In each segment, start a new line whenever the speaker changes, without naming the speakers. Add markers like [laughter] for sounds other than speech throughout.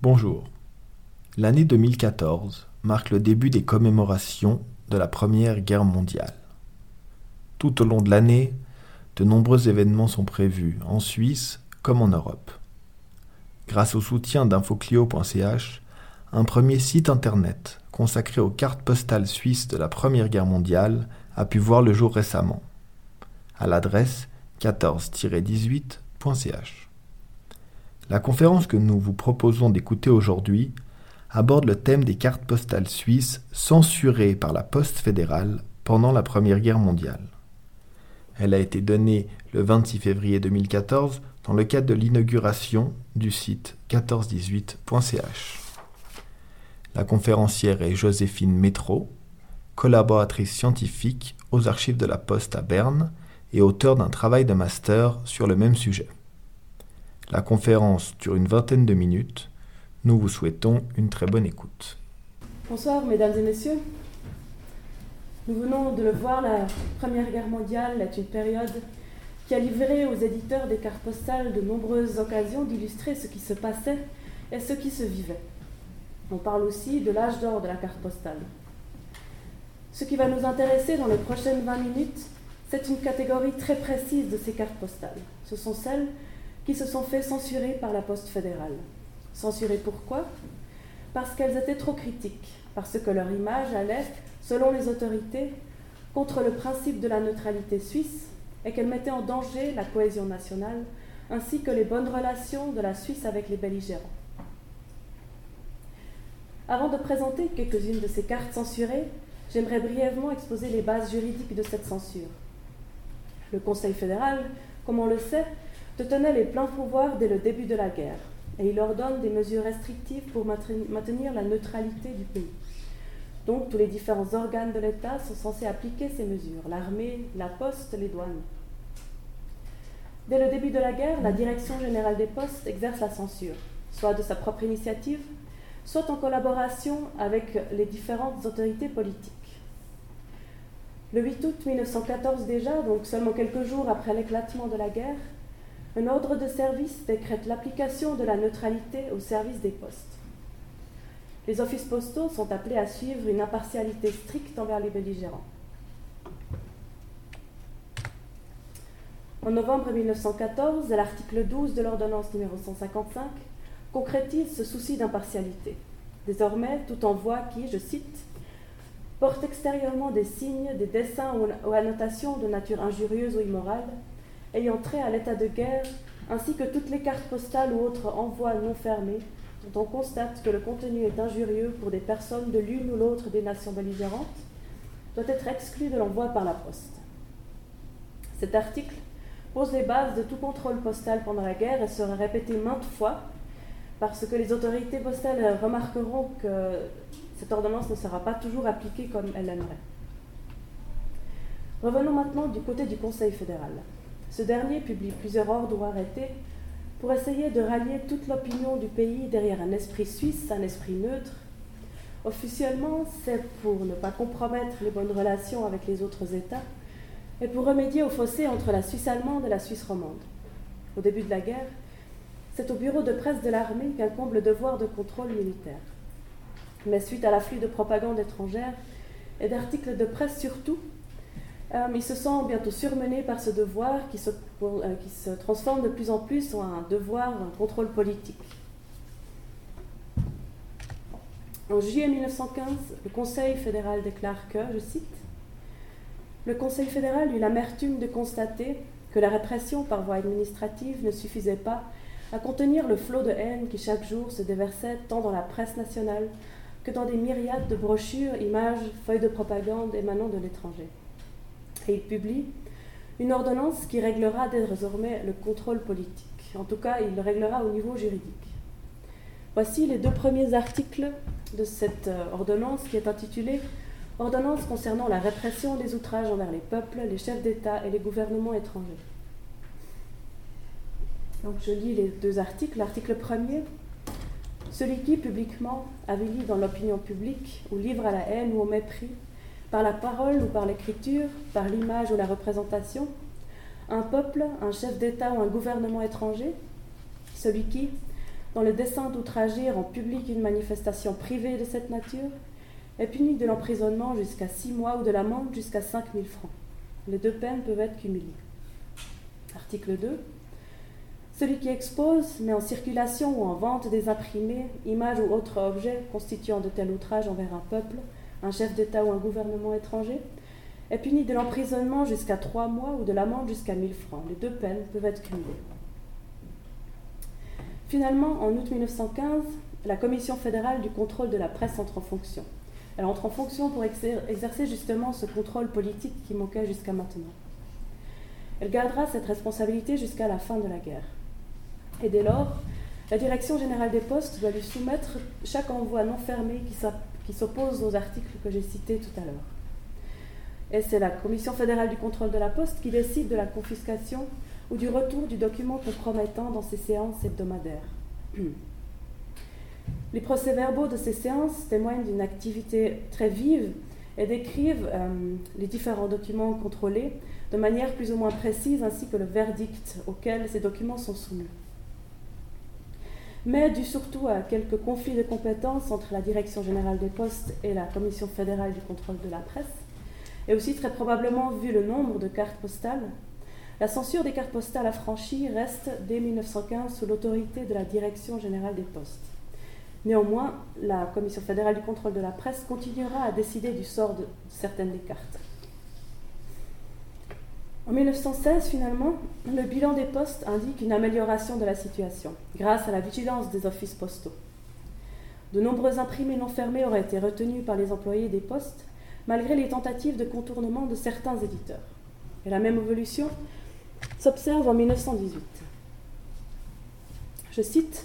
Bonjour. L'année 2014 marque le début des commémorations de la Première Guerre mondiale. Tout au long de l'année, de nombreux événements sont prévus, en Suisse comme en Europe. Grâce au soutien d'infoclio.ch, un premier site internet consacré aux cartes postales suisses de la Première Guerre mondiale a pu voir le jour récemment, à l'adresse 14-18.ch. La conférence que nous vous proposons d'écouter aujourd'hui aborde le thème des cartes postales suisses censurées par la Poste fédérale pendant la Première Guerre mondiale. Elle a été donnée le 26 février 2014 dans le cadre de l'inauguration du site 1418.ch. La conférencière est Joséphine Métro, collaboratrice scientifique aux archives de la Poste à Berne et auteur d'un travail de master sur le même sujet. La conférence dure une vingtaine de minutes. Nous vous souhaitons une très bonne écoute.
Bonsoir mesdames et messieurs. Nous venons de le voir, la Première Guerre mondiale est une période qui a livré aux éditeurs des cartes postales de nombreuses occasions d'illustrer ce qui se passait et ce qui se vivait. On parle aussi de l'âge d'or de la carte postale. Ce qui va nous intéresser dans les prochaines 20 minutes, c'est une catégorie très précise de ces cartes postales. Ce sont celles qui se sont fait censurer par la Poste fédérale. Censurées pourquoi? Parce qu'elles étaient trop critiques, parce que leur image allait, selon les autorités, contre le principe de la neutralité suisse et qu'elles mettaient en danger la cohésion nationale ainsi que les bonnes relations de la Suisse avec les belligérants. Avant de présenter quelques-unes de ces cartes censurées, j'aimerais brièvement exposer les bases juridiques de cette censure. Le Conseil fédéral, comme on le sait, tenait les pleins pouvoirs dès le début de la guerre, et il ordonne des mesures restrictives pour maintenir la neutralité du pays. Donc tous les différents organes de l'État sont censés appliquer ces mesures, l'armée, la poste, les douanes. Dès le début de la guerre, la Direction générale des postes exerce la censure, soit de sa propre initiative, soit en collaboration avec les différentes autorités politiques. Le 8 août 1914 déjà, donc seulement quelques jours après l'éclatement de la guerre, un ordre de service décrète l'application de la neutralité au service des postes. Les offices postaux sont appelés à suivre une impartialité stricte envers les belligérants. En novembre 1914, l'article 12 de l'ordonnance numéro 155 concrétise ce souci d'impartialité. Désormais, tout envoi qui, je cite, porte extérieurement des signes, des dessins ou annotations de nature injurieuse ou immorale, ayant trait à l'état de guerre, ainsi que toutes les cartes postales ou autres envois non fermés, dont on constate que le contenu est injurieux pour des personnes de l'une ou l'autre des nations belligérantes, doit être exclu de l'envoi par la poste. Cet article pose les bases de tout contrôle postal pendant la guerre et sera répété maintes fois parce que les autorités postales remarqueront que cette ordonnance ne sera pas toujours appliquée comme elle l'aimerait. Revenons maintenant du côté du Conseil fédéral. Ce dernier publie plusieurs ordres ou arrêtés pour essayer de rallier toute l'opinion du pays derrière un esprit suisse, un esprit neutre. Officiellement, c'est pour ne pas compromettre les bonnes relations avec les autres États et pour remédier au fossé entre la Suisse allemande et la Suisse romande. Au début de la guerre, c'est au bureau de presse de l'armée qu'incombe le devoir de contrôle militaire. Mais suite à l'afflux de propagande étrangère et d'articles de presse surtout, euh, il se sent bientôt surmené par ce devoir qui se, euh, qui se transforme de plus en plus en un devoir, un contrôle politique. En juillet 1915, le Conseil fédéral déclare que, je cite, le Conseil fédéral eut l'amertume de constater que la répression par voie administrative ne suffisait pas à contenir le flot de haine qui chaque jour se déversait tant dans la presse nationale que dans des myriades de brochures, images, feuilles de propagande émanant de l'étranger. Et il publie une ordonnance qui réglera désormais le contrôle politique. En tout cas, il le réglera au niveau juridique. Voici les deux premiers articles de cette euh, ordonnance qui est intitulée Ordonnance concernant la répression des outrages envers les peuples, les chefs d'État et les gouvernements étrangers. Donc je lis les deux articles. L'article premier celui qui, publiquement, avilit dans l'opinion publique ou livre à la haine ou au mépris, par la parole ou par l'écriture, par l'image ou la représentation, un peuple, un chef d'État ou un gouvernement étranger, celui qui, dans le dessein d'outrager en public une manifestation privée de cette nature, est puni de l'emprisonnement jusqu'à six mois ou de l'amende jusqu'à 5 000 francs. Les deux peines peuvent être cumulées. Article 2. Celui qui expose, met en circulation ou en vente des imprimés, images ou autres objets constituant de tels outrages envers un peuple, un chef d'État ou un gouvernement étranger, est puni de l'emprisonnement jusqu'à trois mois ou de l'amende jusqu'à 1000 francs. Les deux peines peuvent être cumulées. Finalement, en août 1915, la Commission fédérale du contrôle de la presse entre en fonction. Elle entre en fonction pour exercer justement ce contrôle politique qui manquait jusqu'à maintenant. Elle gardera cette responsabilité jusqu'à la fin de la guerre. Et dès lors, la Direction générale des postes doit lui soumettre chaque envoi non fermé qui s'oppose aux articles que j'ai cités tout à l'heure. Et c'est la Commission fédérale du contrôle de la poste qui décide de la confiscation ou du retour du document compromettant dans ses séances hebdomadaires. [clears throat] Les procès-verbaux de ces séances témoignent d'une activité très vive et décrivent euh, les différents documents contrôlés de manière plus ou moins précise ainsi que le verdict auquel ces documents sont soumis. Mais dû surtout à quelques conflits de compétences entre la Direction générale des postes et la Commission fédérale du contrôle de la presse, et aussi très probablement vu le nombre de cartes postales, la censure des cartes postales affranchies reste dès 1915 sous l'autorité de la Direction générale des postes. Néanmoins, la Commission fédérale du contrôle de la presse continuera à décider du sort de certaines des cartes. En 1916, finalement, le bilan des postes indique une amélioration de la situation, grâce à la vigilance des offices postaux. De nombreux imprimés non fermés auraient été retenus par les employés des postes, malgré les tentatives de contournement de certains éditeurs. Et la même évolution s'observe en 1918. Je cite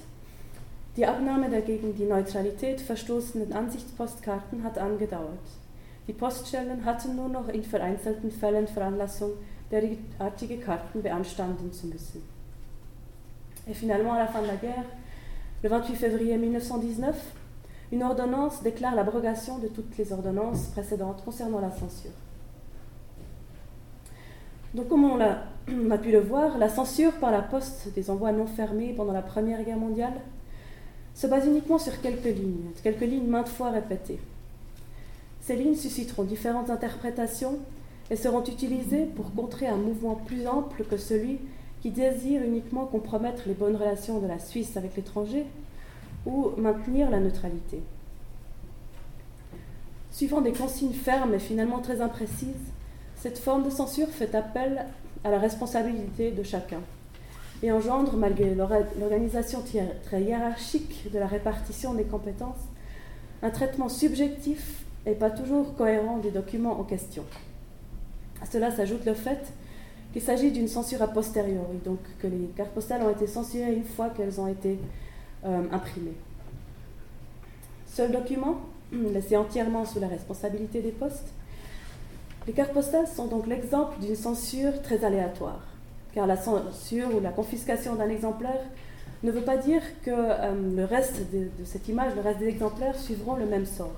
Die Abnahme der gegen die Neutralität verstoßenen Ansichtspostkarten hat angedauert. Die Poststellen hatten nur noch in vereinzelten Fällen Veranlassung, derartige Karten beanstanden zu. Et finalement, à la fin de la guerre, le 28 février 1919, une ordonnance déclare l'abrogation de toutes les ordonnances précédentes concernant la censure. Donc, comme on [clears throat] on a pu le voir, la censure par la poste des envois non fermés pendant la Première Guerre mondiale se base uniquement sur quelques lignes, quelques lignes maintes fois répétées. Ces lignes susciteront différentes interprétations et seront utilisées pour contrer un mouvement plus ample que celui qui désire uniquement compromettre les bonnes relations de la Suisse avec l'étranger ou maintenir la neutralité. Suivant des consignes fermes et finalement très imprécises, cette forme de censure fait appel à la responsabilité de chacun et engendre, malgré l'organisation très hiérarchique de la répartition des compétences, un traitement subjectif et pas toujours cohérent des documents en question. À cela s'ajoute le fait qu'il s'agit d'une censure a posteriori, donc que les cartes postales ont été censurées une fois qu'elles ont été euh, imprimées. Seul document, [clears throat] laissé entièrement sous la responsabilité des postes, les cartes postales sont donc l'exemple d'une censure très aléatoire car la censure ou la confiscation d'un exemplaire ne veut pas dire que euh, le reste de, cette image, le reste des exemplaires suivront le même sort.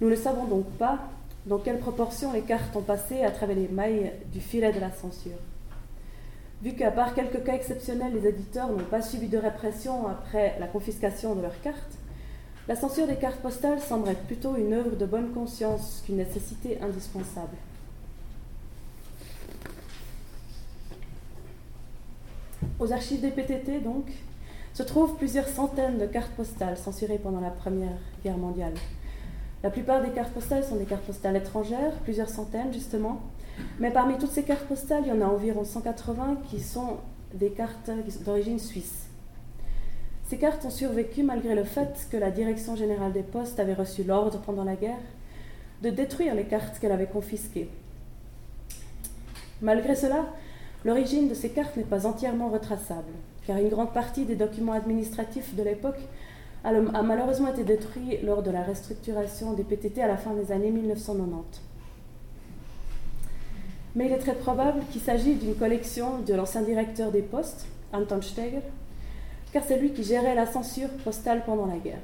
Nous ne savons donc pas dans quelle proportion les cartes ont passé à travers les mailles du filet de la censure. Vu qu'à part quelques cas exceptionnels, les éditeurs n'ont pas subi de répression après la confiscation de leurs cartes, la censure des cartes postales semble être plutôt une œuvre de bonne conscience qu'une nécessité indispensable. Aux archives des PTT, donc, se trouvent plusieurs centaines de cartes postales censurées pendant la Première Guerre mondiale. La plupart des cartes postales sont des cartes postales étrangères, plusieurs centaines justement, mais parmi toutes ces cartes postales, il y en a environ 180 qui sont des cartes d'origine suisse. Ces cartes ont survécu malgré le fait que la Direction générale des postes avait reçu l'ordre pendant la guerre de détruire les cartes qu'elle avait confisquées. Malgré cela, L'origine de ces cartes n'est pas entièrement retraçable, car une grande partie des documents administratifs de l'époque a, malheureusement été détruit lors de la restructuration des PTT à la fin des années 1990. Mais il est très probable qu'il s'agit d'une collection de l'ancien directeur des postes, Anton Steger, car c'est lui qui gérait la censure postale pendant la guerre.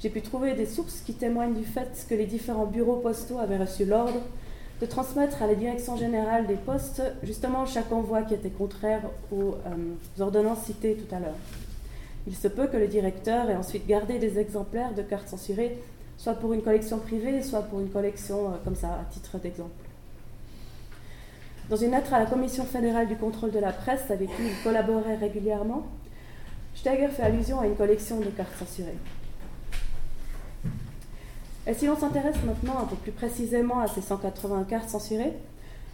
J'ai pu trouver des sources qui témoignent du fait que les différents bureaux postaux avaient reçu l'ordre de transmettre à la direction générale des postes justement chaque envoi qui était contraire aux, euh, ordonnances citées tout à l'heure. Il se peut que le directeur ait ensuite gardé des exemplaires de cartes censurées, soit pour une collection privée, soit pour une collection euh, comme ça, à titre d'exemple. Dans une lettre à la Commission fédérale du contrôle de la presse, avec qui il collaborait régulièrement, Steger fait allusion à une collection de cartes censurées. Et si l'on s'intéresse maintenant un peu plus précisément à ces 180 cartes censurées,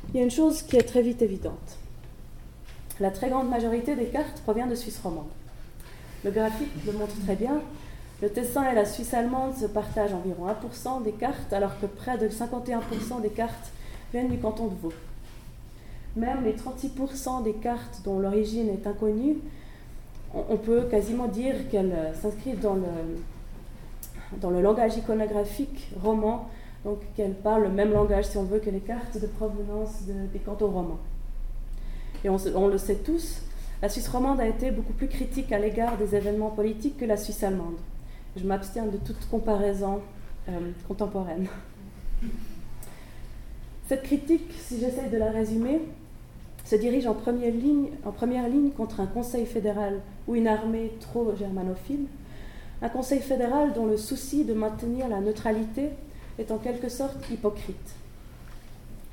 il y a une chose qui est très vite évidente. La très grande majorité des cartes provient de Suisse romande. Le graphique le montre très bien. Le Tessin et la Suisse allemande se partagent environ 1% des cartes, alors que près de 51% des cartes viennent du canton de Vaud. Même les 36% des cartes dont l'origine est inconnue, on peut quasiment dire qu'elles s'inscrivent dans le, langage iconographique roman, donc qu'elle parle le même langage, si on veut, que les cartes de provenance des cantons romans. Et on, le sait tous, la Suisse romande a été beaucoup plus critique à l'égard des événements politiques que la Suisse allemande. Je m'abstiens de toute comparaison euh, contemporaine. Cette critique, si j'essaie de la résumer, se dirige en première, ligne, en première ligne contre un conseil fédéral ou une armée trop germanophile, un Conseil fédéral dont le souci de maintenir la neutralité est en quelque sorte hypocrite.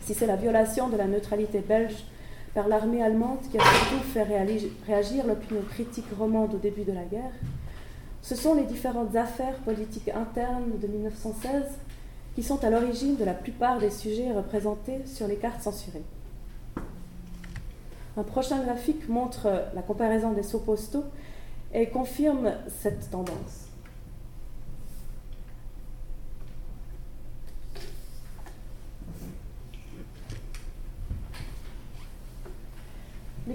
Si c'est la violation de la neutralité belge par l'armée allemande qui a surtout fait réagir l'opinion critique romande au début de la guerre, ce sont les différentes affaires politiques internes de 1916 qui sont à l'origine de la plupart des sujets représentés sur les cartes censurées. Un prochain graphique montre la comparaison des sceaux postaux et confirme cette tendance.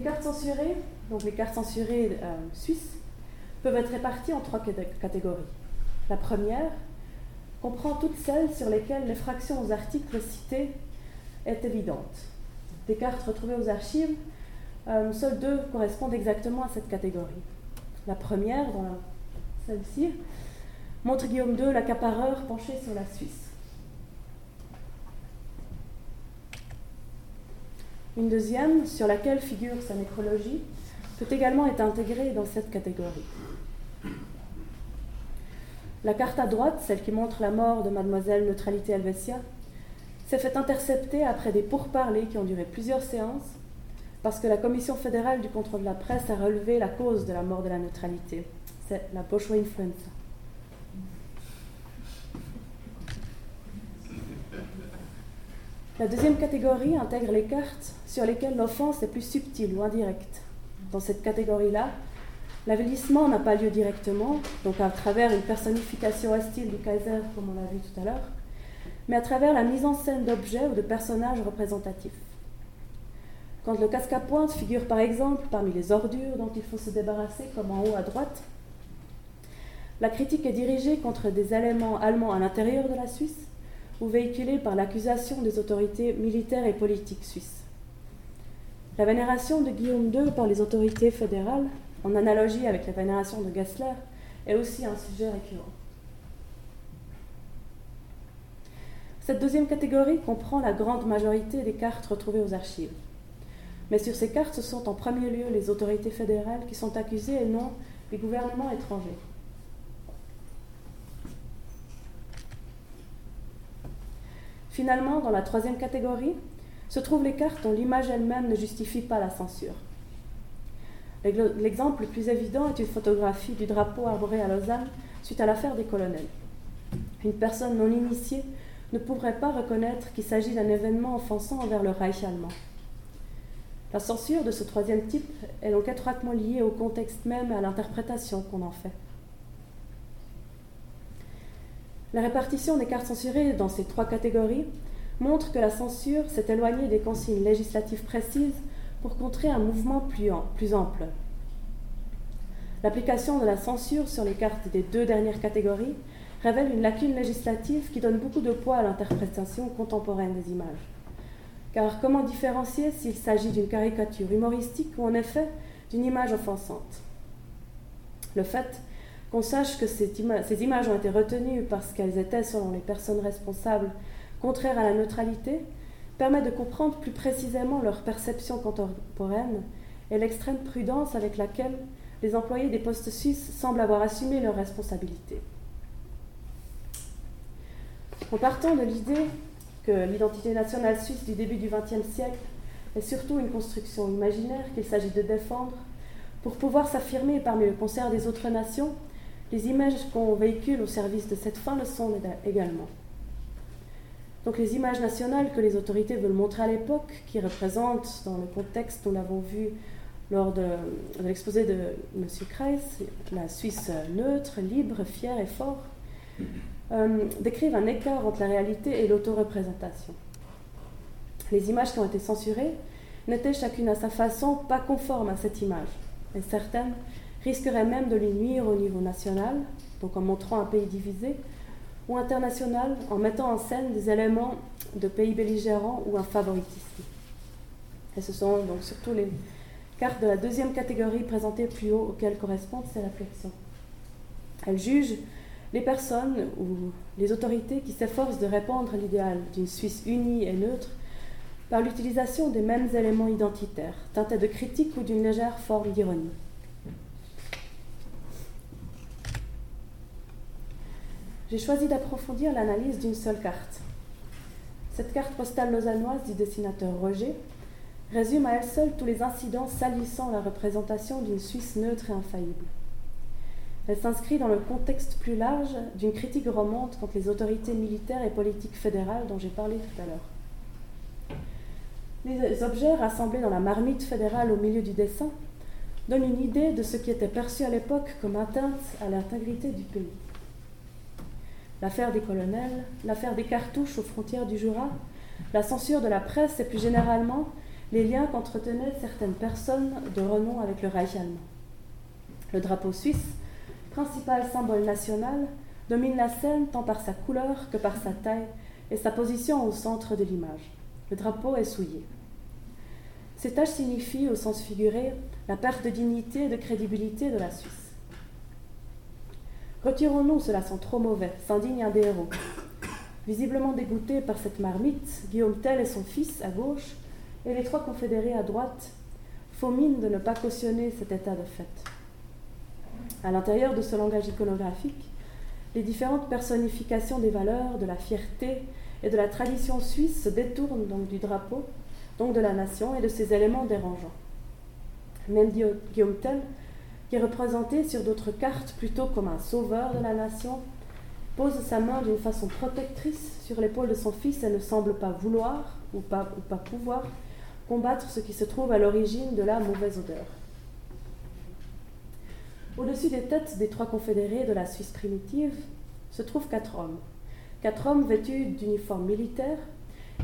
Cartes censurées, donc les cartes censurées euh, suisses, peuvent être réparties en trois catégories. La première comprend toutes celles sur lesquelles l'effraction aux articles cités est évidente. Des cartes retrouvées aux archives, euh, seules deux correspondent exactement à cette catégorie. La première, dans celle-ci, montre Guillaume II, l'accapareur, penché sur la Suisse. Une deuxième, sur laquelle figure sa nécrologie, peut également être intégrée dans cette catégorie. La carte à droite, celle qui montre la mort de mademoiselle Neutralité Helvetia, s'est fait intercepter après des pourparlers qui ont duré plusieurs séances parce que la Commission fédérale du contrôle de la presse a relevé la cause de la mort de la neutralité. C'est la bourgeois influenza. La deuxième catégorie intègre les cartes sur lesquelles l'offense est plus subtile ou indirecte. Dans cette catégorie-là, l'avilissement n'a pas lieu directement, donc à travers une personnification hostile du Kaiser, comme on l'a vu tout à l'heure, mais à travers la mise en scène d'objets ou de personnages représentatifs. Quand le casque à pointe figure par exemple parmi les ordures dont il faut se débarrasser, comme en haut à droite, la critique est dirigée contre des éléments allemands à l'intérieur de la Suisse ou véhiculés par l'accusation des autorités militaires et politiques suisses. La vénération de Guillaume II par les autorités fédérales, en analogie avec la vénération de Gessler, est aussi un sujet récurrent. Cette deuxième catégorie comprend la grande majorité des cartes retrouvées aux archives. Mais sur ces cartes, ce sont en premier lieu les autorités fédérales qui sont accusées et non les gouvernements étrangers. Finalement, dans la troisième catégorie, se trouvent les cartes dont l'image elle-même ne justifie pas la censure. L'exemple le plus évident est une photographie du drapeau arboré à Lausanne suite à l'affaire des colonels. Une personne non initiée ne pourrait pas reconnaître qu'il s'agit d'un événement offensant envers le Reich allemand. La censure de ce troisième type est donc étroitement liée au contexte même et à l'interprétation qu'on en fait. La répartition des cartes censurées dans ces trois catégories montre que la censure s'est éloignée des consignes législatives précises pour contrer un mouvement plus, ample. L'application de la censure sur les cartes des deux dernières catégories révèle une lacune législative qui donne beaucoup de poids à l'interprétation contemporaine des images. Car comment différencier s'il s'agit d'une caricature humoristique ou en effet d'une image offensante? Le fait qu'on sache que ces, images ont été retenues parce qu'elles étaient, selon les personnes responsables, contraires à la neutralité, permet de comprendre plus précisément leur perception contemporaine et l'extrême prudence avec laquelle les employés des postes suisses semblent avoir assumé leurs responsabilités. En partant de l'idée que l'identité nationale suisse du début du XXe siècle est surtout une construction imaginaire qu'il s'agit de défendre, pour pouvoir s'affirmer parmi le concert des autres nations, les images qu'on véhicule au service de cette fin le sont également. Donc les images nationales que les autorités veulent montrer à l'époque, qui représentent, dans le contexte, nous l'avons vu lors de, l'exposé de M. Kreis, la Suisse neutre, libre, fière et fort, euh, décrivent un écart entre la réalité et l'autoreprésentation. Les images qui ont été censurées n'étaient chacune à sa façon pas conformes à cette image, et certaines risquerait même de lui nuire au niveau national, donc en montrant un pays divisé, ou international en mettant en scène des éléments de pays belligérants ou un favoritisme. Et ce sont donc surtout les cartes de la deuxième catégorie présentées plus haut auxquelles correspondent ces réflexions. Elles jugent les personnes ou les autorités qui s'efforcent de répandre l'idéal d'une Suisse unie et neutre par l'utilisation des mêmes éléments identitaires, teintés de critique ou d'une légère forme d'ironie. J'ai choisi d'approfondir l'analyse d'une seule carte. Cette carte postale lausannoise du dessinateur Roger résume à elle seule tous les incidents salissant la représentation d'une Suisse neutre et infaillible. Elle s'inscrit dans le contexte plus large d'une critique romande contre les autorités militaires et politiques fédérales dont j'ai parlé tout à l'heure. Les objets rassemblés dans la marmite fédérale au milieu du dessin donnent une idée de ce qui était perçu à l'époque comme atteinte à l'intégrité du pays l'affaire des colonels, l'affaire des cartouches aux frontières du Jura, la censure de la presse et plus généralement les liens qu'entretenaient certaines personnes de renom avec le Reich allemand. Le drapeau suisse, principal symbole national, domine la scène tant par sa couleur que par sa taille et sa position au centre de l'image. Le drapeau est souillé. Ces tâches signifient, au sens figuré, la perte de dignité et de crédibilité de la Suisse. Retirons-nous, cela sent trop mauvais, s'indigne un des héros. Visiblement dégoûté par cette marmite, Guillaume Tell et son fils à gauche, et les trois confédérés à droite, font mine de ne pas cautionner cet état de fait. À l'intérieur de ce langage iconographique, les différentes personnifications des valeurs, de la fierté et de la tradition suisse se détournent donc du drapeau, donc de la nation et de ses éléments dérangeants. Même Guillaume Tell qui est représenté sur d'autres cartes plutôt comme un sauveur de la nation, pose sa main d'une façon protectrice sur l'épaule de son fils et ne semble pas vouloir ou pas, ou pas pouvoir combattre ce qui se trouve à l'origine de la mauvaise odeur. Au-dessus des têtes des trois confédérés de la Suisse primitive se trouvent quatre hommes. Quatre hommes vêtus d'uniformes militaires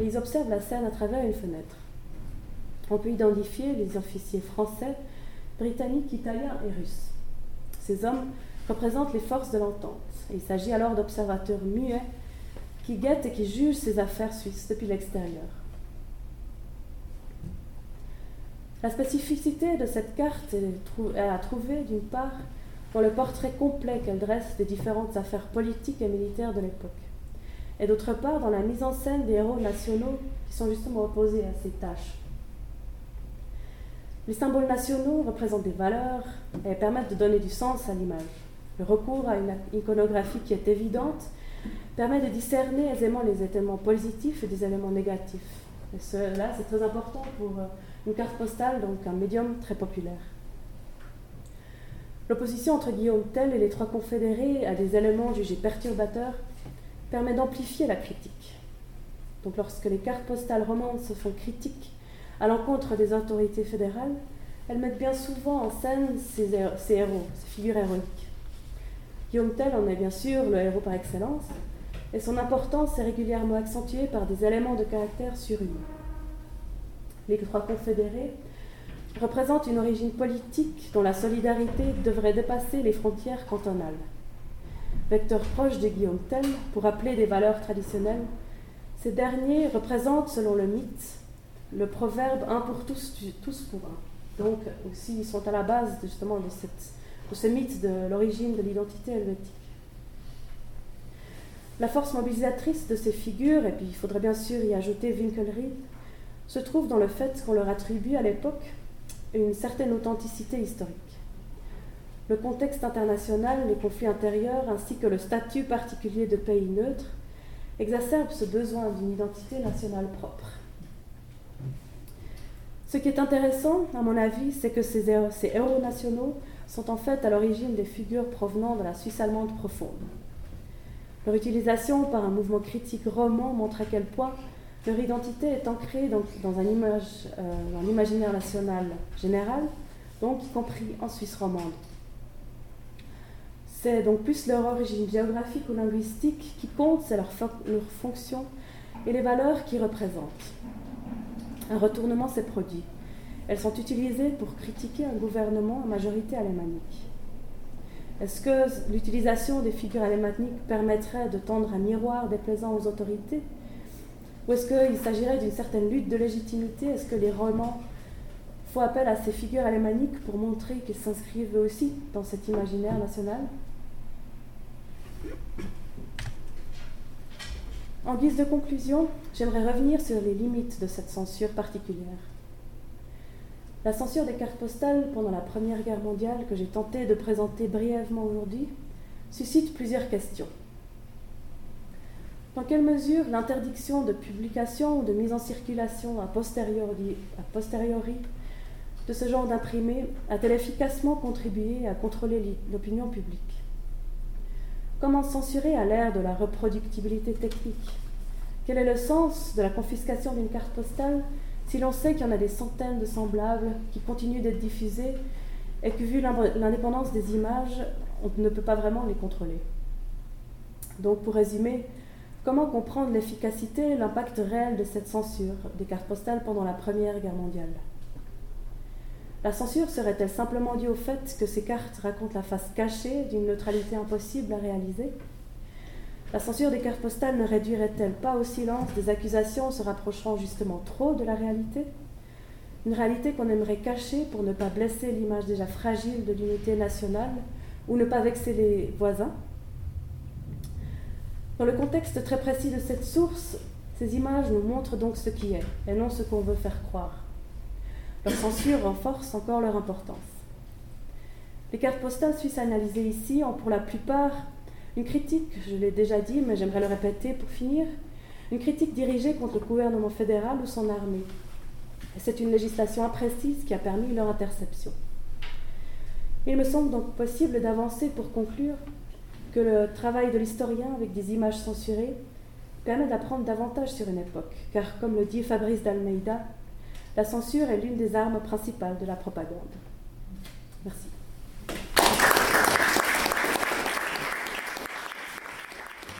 et ils observent la scène à travers une fenêtre. On peut identifier les officiers français britanniques, italiens et russes. Ces hommes représentent les forces de l'entente. Il s'agit alors d'observateurs muets qui guettent et qui jugent ces affaires suisses depuis l'extérieur. La spécificité de cette carte est à trouver d'une part dans le portrait complet qu'elle dresse des différentes affaires politiques et militaires de l'époque, et d'autre part dans la mise en scène des héros nationaux qui sont justement opposés à ces tâches. Les symboles nationaux représentent des valeurs et permettent de donner du sens à l'image. Le recours à une iconographie qui est évidente permet de discerner aisément les éléments positifs et des éléments négatifs. Et cela, c'est très important pour euh, une carte postale, donc un médium très populaire. L'opposition entre Guillaume Tell et les trois confédérés à des éléments jugés perturbateurs permet d'amplifier la critique. Donc lorsque les cartes postales romandes se font critiques à l'encontre des autorités fédérales, elles mettent bien souvent en scène ces, héros, ces figures héroïques. Guillaume Tell en est bien sûr le héros par excellence, et son importance est régulièrement accentuée par des éléments de caractère surhumain. Les trois confédérés représentent une origine politique dont la solidarité devrait dépasser les frontières cantonales. Vecteur proche de Guillaume Tell pour rappeler des valeurs traditionnelles, ces derniers représentent, selon le mythe, le proverbe un pour tous, tous pour un. Donc aussi, ils sont à la base justement de, ce mythe de l'origine de l'identité helvétique. La force mobilisatrice de ces figures, et puis il faudrait bien sûr y ajouter Winkelried, se trouve dans le fait qu'on leur attribue à l'époque une certaine authenticité historique. Le contexte international, les conflits intérieurs ainsi que le statut particulier de pays neutre exacerbent ce besoin d'une identité nationale propre. Ce qui est intéressant, à mon avis, c'est que ces, héros nationaux sont en fait à l'origine des figures provenant de la Suisse allemande profonde. Leur utilisation par un mouvement critique roman montre à quel point leur identité est ancrée dans, un, image, euh, imaginaire national général, donc y compris en Suisse romande. C'est donc plus leur origine géographique ou linguistique qui compte, c'est leur fonction et les valeurs qu'ils représentent. Un retournement s'est produit. Elles sont utilisées pour critiquer un gouvernement à majorité alémanique. Est-ce que l'utilisation des figures alémaniques permettrait de tendre un miroir déplaisant aux autorités? Ou est-ce qu'il s'agirait d'une certaine lutte de légitimité? Est-ce que les romans font appel à ces figures alémaniques pour montrer qu'ils s'inscrivent eux aussi dans cet imaginaire national? En guise de conclusion, j'aimerais revenir sur les limites de cette censure particulière. La censure des cartes postales pendant la Première Guerre mondiale, que j'ai tenté de présenter brièvement aujourd'hui, suscite plusieurs questions. Dans quelle mesure l'interdiction de publication ou de mise en circulation a posteriori, de ce genre d'imprimés a-t-elle efficacement contribué à contrôler l'opinion publique? Comment censurer à l'ère de la reproductibilité technique? Quel est le sens de la confiscation d'une carte postale si l'on sait qu'il y en a des centaines de semblables qui continuent d'être diffusées et que vu l'indépendance des images, on ne peut pas vraiment les contrôler? Donc pour résumer, comment comprendre l'efficacité et l'impact réel de cette censure des cartes postales pendant la Première Guerre mondiale? La censure serait-elle simplement due au fait que ces cartes racontent la face cachée d'une neutralité impossible à réaliser? La censure des cartes postales ne réduirait-elle pas au silence des accusations se rapprochant justement trop de la réalité? Une réalité qu'on aimerait cacher pour ne pas blesser l'image déjà fragile de l'unité nationale ou ne pas vexer les voisins? Dans le contexte très précis de cette source, ces images nous montrent donc ce qui est et non ce qu'on veut faire croire. Censure renforce encore leur importance. Les cartes postales suisses analysées ici ont pour la plupart une critique, je l'ai déjà dit, mais j'aimerais le répéter pour finir, une critique dirigée contre le gouvernement fédéral ou son armée. C'est une législation imprécise qui a permis leur interception. Il me semble donc possible d'avancer pour conclure que le travail de l'historien avec des images censurées permet d'apprendre davantage sur une époque, car comme le dit Fabrice d'Almeida, la censure est l'une des armes principales de la propagande. Merci.